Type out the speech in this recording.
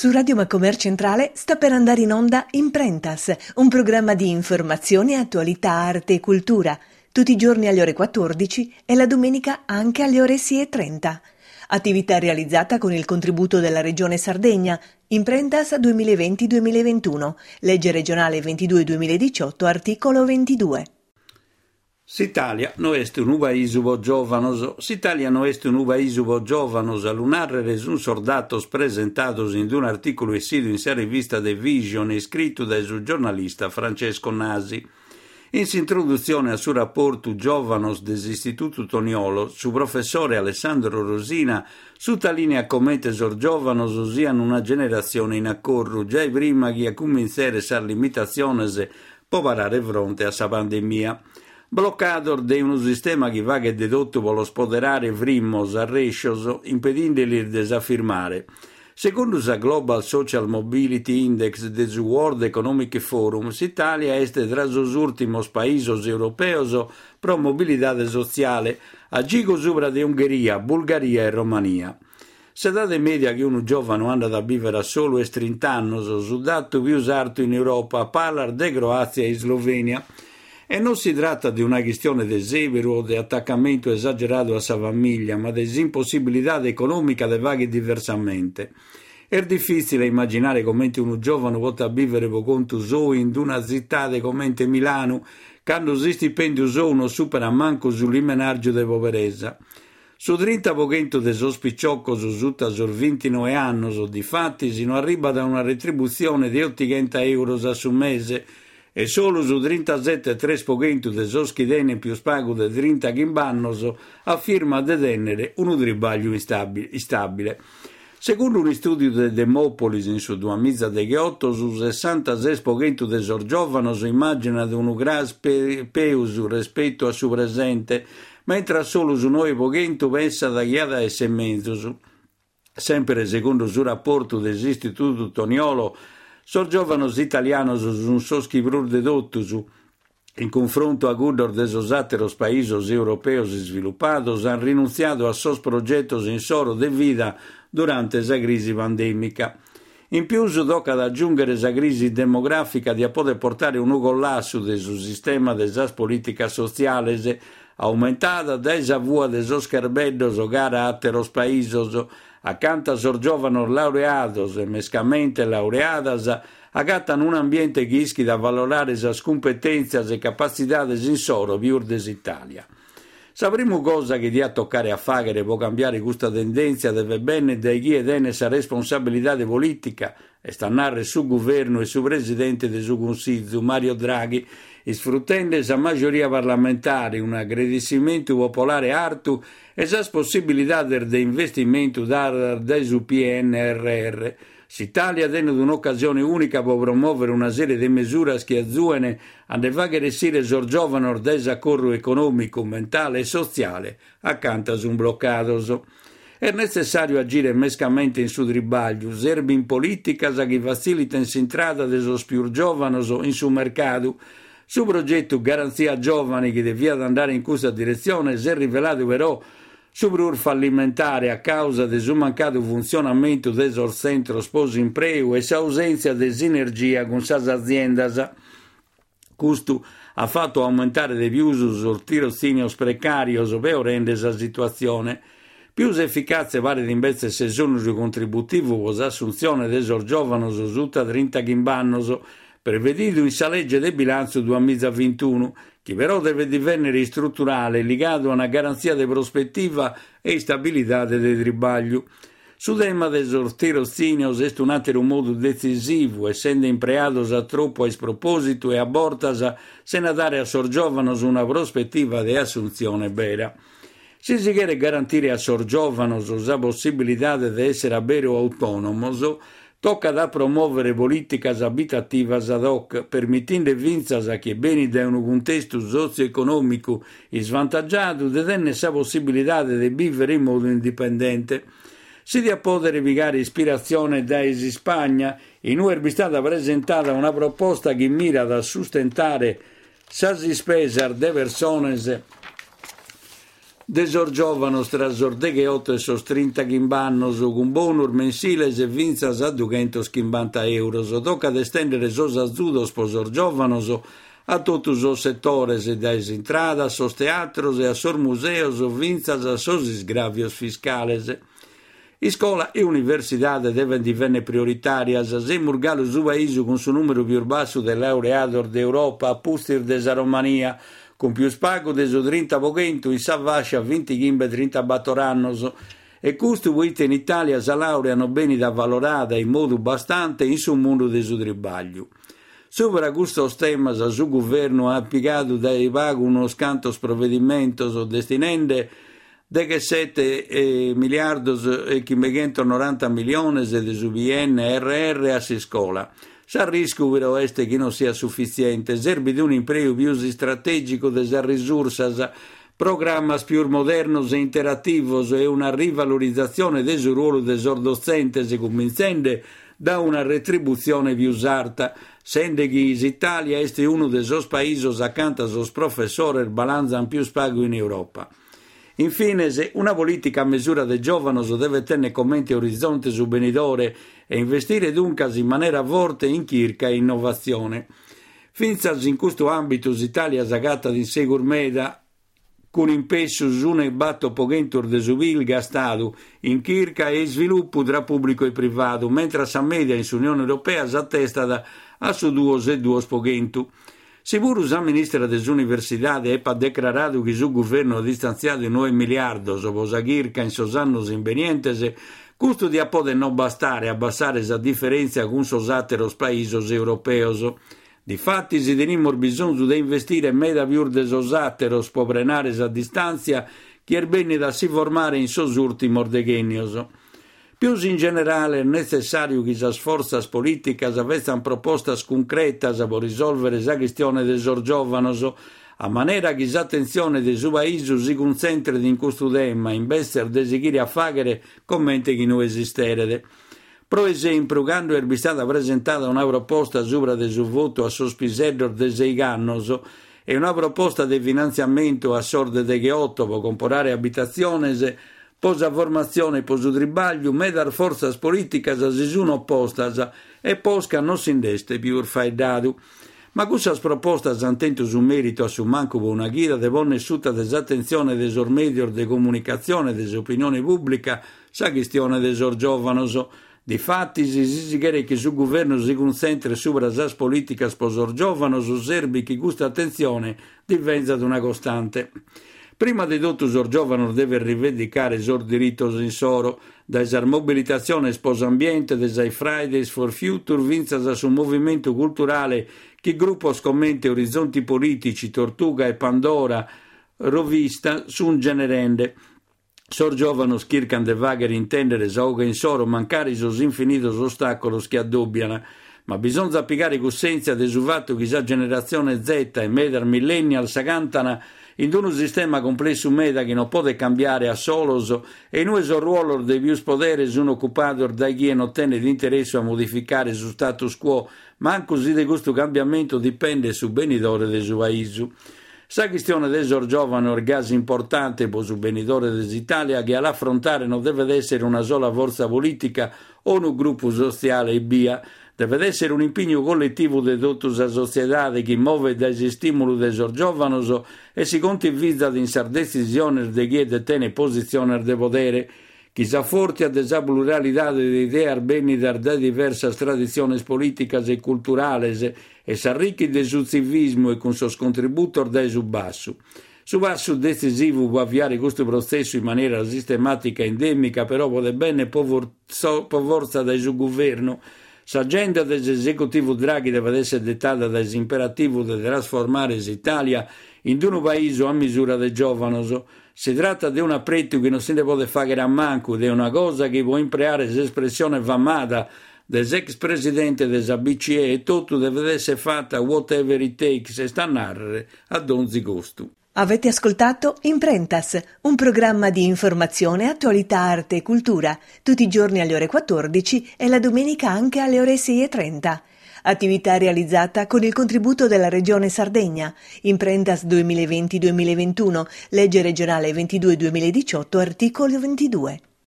Su Radio Macomer Centrale sta per andare in onda Imprentas, un programma di informazione, attualità, arte e cultura, tutti i giorni alle ore 14 e la domenica anche alle ore 6.30. Attività realizzata con il contributo della Regione Sardegna, Imprentas 2020-2021, legge regionale 22-2018, articolo 22. S'Italia no est un país giovanos, s'Italia no est un país giovanos, lunarreres un soldatos presentados in un articolo esido in serie rivista The Vision scritto dal giornalista Francesco Nasi. In introduzione al suo rapporto Giovanos dell'Istituto Toniolo, su professore Alessandro Rosina, su linea commenta sor Giovanos osiano una generazione in accorru, già prima che a cominciare sa limitazione può parare fronte a sa pandemia. Bloccador de un sistema che va che dedotto vuole spoderare frimmos a rescioso, impedendoli di desaffirmare. Secondo la Global Social Mobility Index del World Economic Forum, l'Italia è tra gli ultimi paesi europei pro mobilità sociale, a gigo sopra di Ungheria, Bulgaria e Romania. Se date media che un giovane anda da vivere solo e 30 anni, su dato più usato in Europa, parla di Croazia e Slovenia, e non si tratta di una questione di esebero o di attaccamento esagerato a sua famiglia, ma di impossibilità economica di vaghi diversamente. È difficile immaginare come un giovane vota vivere per conto suo in una città come Milano, quando il stipendio suo non supera manco sull'imenaggio di poverezza. Su 30% dei sospicciocco su sutta sur 29 anni, di fatti, si non arriva da una retribuzione di 80 euro su mese, e solo su 37 tre spoghentu de soschidene più spago de 30 gimbannos affirma de tenere un tribaglio instabile. Secondo un studio de Demopolis in su 2018, su 66 spoghentu de sorgiovanos immagina di un gras peus rispetto a su presente, mentre solo su noi poghentu pensa da chiada e semmenzus. Sempre secondo il rapporto dell'Istituto Toniolo, Sorgiovanos italianos un soschibrur dedottus in confronto a gudor de esos ateros países europeos sviluppados han rinunciato a sos progettos in soro de vida durante esa crisi pandemica. In più tocca ad aggiungere esa crisi demografica di a poter portare un ugollasso del sistema de esas politicas sociales aumentata da esa vua de esos scarbedos o gara ateros países accanto a sorgiovano laureados e mescamente laureadas agattan un ambiente che ischi da valorare esas competenzias e capacitades in soro viurdes Italia. Sapremo cosa che dia toccare a fare può cambiare questa tendenza deve bene da chi ed essa responsabilità politica. E stannare su governo e su presidente del suo consiglio Mario Draghi sfruttando esa maggioria parlamentare un aggredimento popolare artu esas possibilidades de investimento dar PNRR. S'Italia tiene un'occasione unica per promuovere una serie di misure che azzuene a fare sì giovani desaccordo economico, mentale e sociale accanto a un bloccato. È necessario agire mescamente in su tribaglio, serve in politica che facilita s'entrata dei più giovani in su mercato, su progetto Garanzia Giovani che devia andare in questa direzione si è rivelato però super fallimentare a causa del suo mancato funzionamento del centro sposo imprego e l'ausenza di sinergia con le aziende. Questo ha fatto aumentare di più il tirocinio precario per rendere la situazione più efficace vale invece se sono contributivo con l'assunzione del giovani su 30 gimbannos prevedito in sa legge del bilancio 2021, che però deve diventare strutturale, legato a una garanzia di prospettiva e stabilità del tribaglio. Su tema del tirocinio è un altro modo decisivo, essendo impreados a troppo a sproposito e a bortas se dare a sorgiovanos una prospettiva di assunzione vera. Se si vuole garantire a sorgiovanos la possibilità di essere vero autonomos, tocca da promuovere politiche abitative ad hoc, permettendo vinzas a chi beni da un contesto socio-economico svantaggiato di tenere la possibilità di vivere in modo indipendente. Si dia poter vigare ispirazione da Esi Spagna, in cui è stata presentata una proposta che mira a sustentare sasi spesar de persones Desor giovano strasorde che otto e sos 30 chimbannos con bonur mensiles e vinzas a 250 euros. Tocca estendere sos azudos posor giovanos a tutti os setores e das entradas, sos teatros e a sos museos vinzas a sos isgravios fiscales. Escola e universidade devem divenne prioritarias, se Murgalo Zubaisu con su numero più basso de laureador d'Europa, pustir desa Romania, con più spago de 30 pochento, in Savascia 20 chimbe 30 battorannos, e questo vuite in Italia sa laureano beni da valorata in modo bastante in su mondo de su tribaglio. Sopra questo tema, su governo ha appiegato dai vago uno scanto provvedimento destinende de che 7 eh, miliardi e 90 milioni di su BNRR a si scuola. Sa rischio però este che non sia sufficiente, serve di un imprego più strategico delle risorse, programmi più moderni e interattivi e una rivalorizzazione del ruolo del docente, convincente da una retribuzione più alta, sende che l'Italia è uno dei paesi accanto ai professori balanzano più spago in Europa. Infine, se una politica a misura dei giovani deve tenere commenti orizzonte su benidore e investire dunque in maniera forte in chirca e innovazione. Finza in questo ambito l'Italia zagata di segur meda con impegno su un batto pogentur de subil gastato in chirca e sviluppo tra pubblico e privato, mentre a media in Unione Europea s'attesta a su duos e duos pogentu. Sicuro il ministro dell'università ha dichiarato che il governo ha distanziato 9 miliardi dopo la chirca in sosannos invenientes, questo di poter non bastare a abbassare la differenza con i altri paesi europei. Difatti, si tenimmo bisogno di investire meda più de sosateros per prenare la distanza che è bene da si formare in sos ultimos decenios. Più in generale è necessario che le forze politiche avessero proposte concrete per risolvere la questione dei giovani, a maniera che l'attenzione dei paesi si concentri in questo tema, invece di seguire a fare commenti che non esistono. Per esempio, quando è stata presentata una proposta sopra del suo voto a sospisello dei sei anni e una proposta di finanziamento a che otto per comprare abitazioni, posa formazione poso tribaglio, medar forze politiche si sono opposte e posca non si indeste più faidado. Ma queste proposte hanno tenuto su merito a su manco una guida devono essere desattenzione des medios de comunicazione des opinioni pubblica sa questione des giovani. Difatti, si esigerei che sul governo si concentra sopra le politiche sposor giovani, su serbi che questa attenzione diventa una costante. Prima di tutto il giovane deve rivendicare il suo diritto in soro, dalla mobilitazione sposambiente, dai Fridays for Future, vinza da un movimento culturale che gruppo scommette orizzonti politici, Tortuga e Pandora, rovista, su un generende. Sor giovano schircan de vagher intendere sauga in soro mancare sos infinitos ostacoli che addobbiano, ma bisogna piegare coscienza del fatto che la generazione Z e medar millennial s'agantano in un sistema complesso meda che non può cambiare a solos e noi il ruolo dei più poderi sono occupati da chi non tiene l'interesse a modificare il status quo, ma anche così di questo cambiamento dipende su benidore del suo paese. Sa questione un gas importante per il benidore dell'Italia che all'affrontare non deve essere una sola forza politica o un gruppo sociale e via, Deve essere un impegno collettivo di tutta la società che muove dai stimoli dei giovani e si condivide in decisioni di chi detiene posizioni di potere, che si forte a desa pluralità di idee arbenidar da diverse tradizioni politiche e culturali e si arricchi del suo civismo e con suo contributo dai su basso. Su basso decisivo può avviare questo processo in maniera sistematica e endemica, però può bene por forza del suo governo L'agenda dell'esecutivo Draghi deve essere dettata dall'imperativo di trasformare l'Italia in un paese a misura dei giovani. Si tratta di un appretto che non si può fare a manco, di una cosa che può impreare l'espressione famata dell'ex presidente della BCE e tutto deve essere fatto whatever it takes e sta a narrare ad ogni. Avete ascoltato Imprentas, un programma di informazione, attualità, arte e cultura, tutti i giorni alle ore 14 e la domenica anche alle ore 6.30. attività realizzata con il contributo della Regione Sardegna, Imprentas 2020-2021, legge regionale 22-2018, articolo 22.